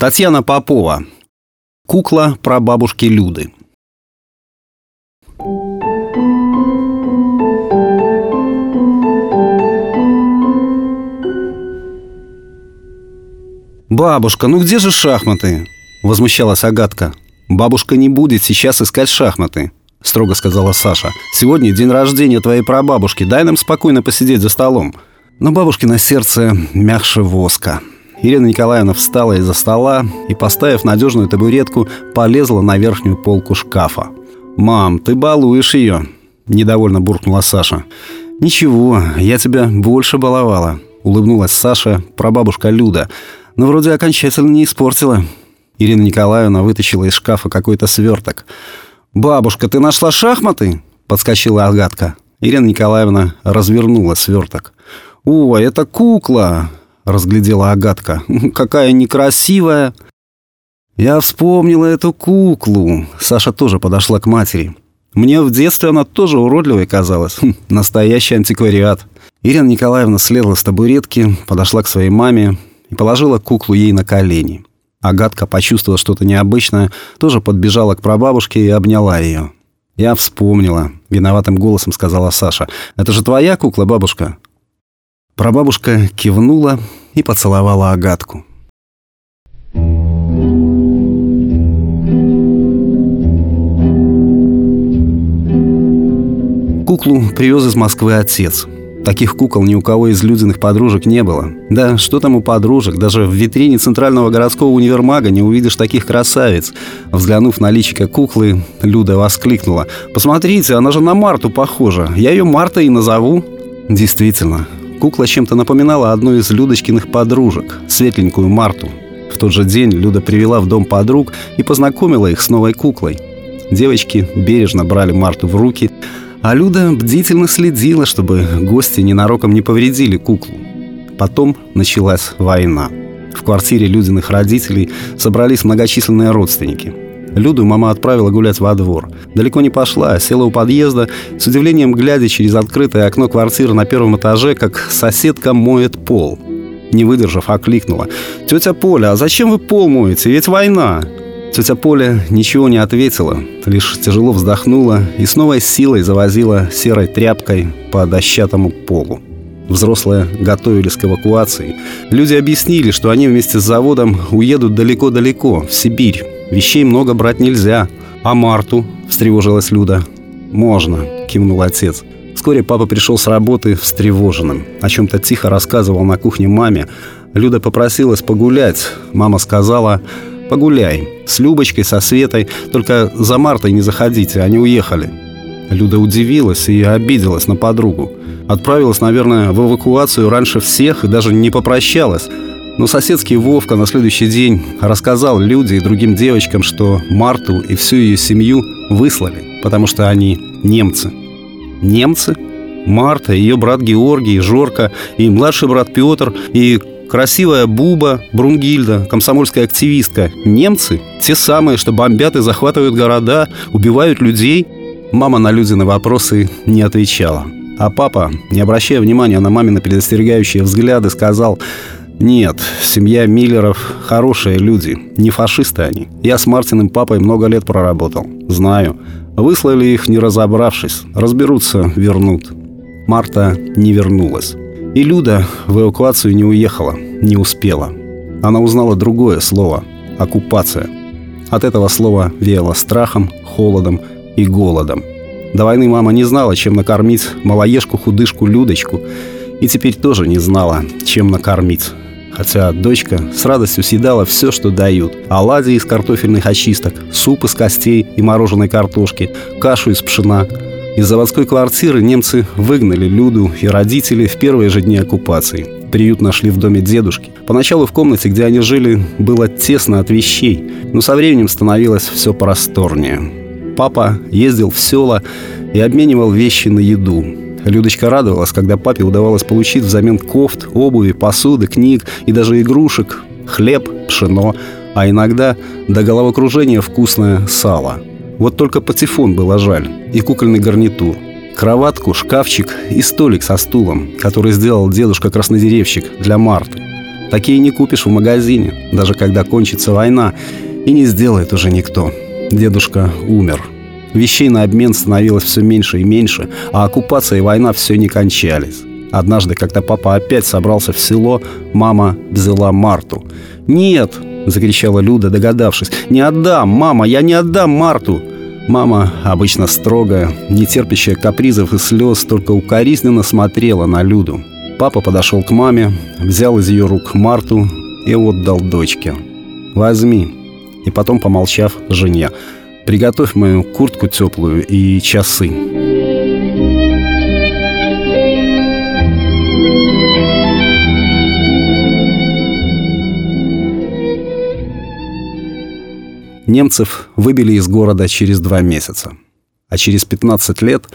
Татьяна Попова. Кукла про бабушки Люды. «Бабушка, ну где же шахматы?» – возмущалась Агатка. «Бабушка не будет сейчас искать шахматы», – строго сказала Саша. «Сегодня день рождения твоей прабабушки. Дай нам спокойно посидеть за столом». Но бабушкино сердце мягче воска. Ирина Николаевна встала из-за стола и, поставив надежную табуретку, полезла на верхнюю полку шкафа. «Мам, ты балуешь ее!» – недовольно буркнула Саша. «Ничего, я тебя больше баловала», – улыбнулась Саша, прабабушка Люда. «Но вроде окончательно не испортила». Ирина Николаевна вытащила из шкафа какой-то сверток. «Бабушка, ты нашла шахматы?» – подскочила Агатка. Ирина Николаевна развернула сверток. «О, это кукла!» — разглядела Агатка. «Какая некрасивая!» «Я вспомнила эту куклу!» Саша тоже подошла к матери. «Мне в детстве она тоже уродливой казалась. Хм, настоящий антиквариат!» Ирина Николаевна слезла с табуретки, подошла к своей маме и положила куклу ей на колени. Агатка почувствовала что-то необычное, тоже подбежала к прабабушке и обняла ее. «Я вспомнила», — виноватым голосом сказала Саша. «Это же твоя кукла, бабушка?» Прабабушка кивнула и поцеловала Агатку. Куклу привез из Москвы отец. Таких кукол ни у кого из Людиных подружек не было. Да, что там у подружек, даже в витрине Центрального городского универмага не увидишь таких красавиц. Взглянув на личико куклы, Люда воскликнула. «Посмотрите, она же на Марту похожа. Я ее Марта и назову». Действительно, Кукла чем-то напоминала одну из Людочкиных подружек, светленькую Марту. В тот же день Люда привела в дом подруг и познакомила их с новой куклой. Девочки бережно брали Марту в руки, а Люда бдительно следила, чтобы гости ненароком не повредили куклу. Потом началась война. В квартире Людиных родителей собрались многочисленные родственники – Люду мама отправила гулять во двор. Далеко не пошла, села у подъезда, с удивлением глядя через открытое окно квартиры на первом этаже, как соседка моет пол. Не выдержав, окликнула. «Тетя Поля, а зачем вы пол моете? Ведь война!» Тетя Поля ничего не ответила, лишь тяжело вздохнула и с новой силой завозила серой тряпкой по дощатому полу. Взрослые готовились к эвакуации. Люди объяснили, что они вместе с заводом уедут далеко-далеко, в Сибирь, Вещей много брать нельзя. А Марту?» – встревожилась Люда. «Можно», – кивнул отец. Вскоре папа пришел с работы встревоженным. О чем-то тихо рассказывал на кухне маме. Люда попросилась погулять. Мама сказала «Погуляй. С Любочкой, со Светой. Только за Мартой не заходите, они уехали». Люда удивилась и обиделась на подругу. Отправилась, наверное, в эвакуацию раньше всех и даже не попрощалась. Но соседский Вовка на следующий день рассказал Люде и другим девочкам, что Марту и всю ее семью выслали, потому что они немцы. Немцы? Марта, ее брат Георгий, Жорка и младший брат Петр и красивая Буба, Брунгильда, комсомольская активистка. Немцы? Те самые, что бомбят и захватывают города, убивают людей? Мама на Людины вопросы не отвечала. А папа, не обращая внимания на мамины предостерегающие взгляды, сказал нет, семья Миллеров хорошие люди, не фашисты они. Я с Мартиным папой много лет проработал, знаю. Выслали их, не разобравшись. Разберутся, вернут. Марта не вернулась. И Люда в эвакуацию не уехала, не успела. Она узнала другое слово – оккупация. От этого слова веяло страхом, холодом и голодом. До войны мама не знала, чем накормить малоежку-худышку Людочку, и теперь тоже не знала, чем накормить хотя дочка с радостью съедала все, что дают. Оладьи из картофельных очисток, суп из костей и мороженой картошки, кашу из пшена. Из заводской квартиры немцы выгнали Люду и родителей в первые же дни оккупации. Приют нашли в доме дедушки. Поначалу в комнате, где они жили, было тесно от вещей, но со временем становилось все просторнее. Папа ездил в села и обменивал вещи на еду. Людочка радовалась, когда папе удавалось получить взамен кофт, обуви, посуды, книг и даже игрушек, хлеб, пшено, а иногда до головокружения вкусное сало. Вот только патефон было жаль и кукольный гарнитур. Кроватку, шкафчик и столик со стулом, который сделал дедушка-краснодеревщик для Марты. Такие не купишь в магазине, даже когда кончится война, и не сделает уже никто. Дедушка умер. Вещей на обмен становилось все меньше и меньше, а оккупация и война все не кончались. Однажды, когда папа опять собрался в село, мама взяла Марту. «Нет!» — закричала Люда, догадавшись. «Не отдам, мама, я не отдам Марту!» Мама, обычно строгая, не терпящая капризов и слез, только укоризненно смотрела на Люду. Папа подошел к маме, взял из ее рук Марту и отдал дочке. «Возьми». И потом, помолчав, жене. «Приготовь мою куртку теплую и часы». Немцев выбили из города через два месяца. А через 15 лет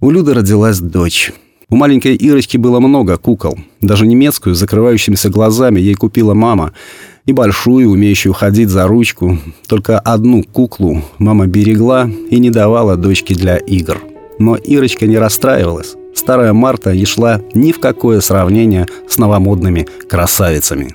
у Люды родилась дочь. У маленькой Ирочки было много кукол. Даже немецкую с закрывающимися глазами ей купила мама. И большую, умеющую ходить за ручку. Только одну куклу мама берегла и не давала дочке для игр. Но Ирочка не расстраивалась. Старая Марта не шла ни в какое сравнение с новомодными красавицами.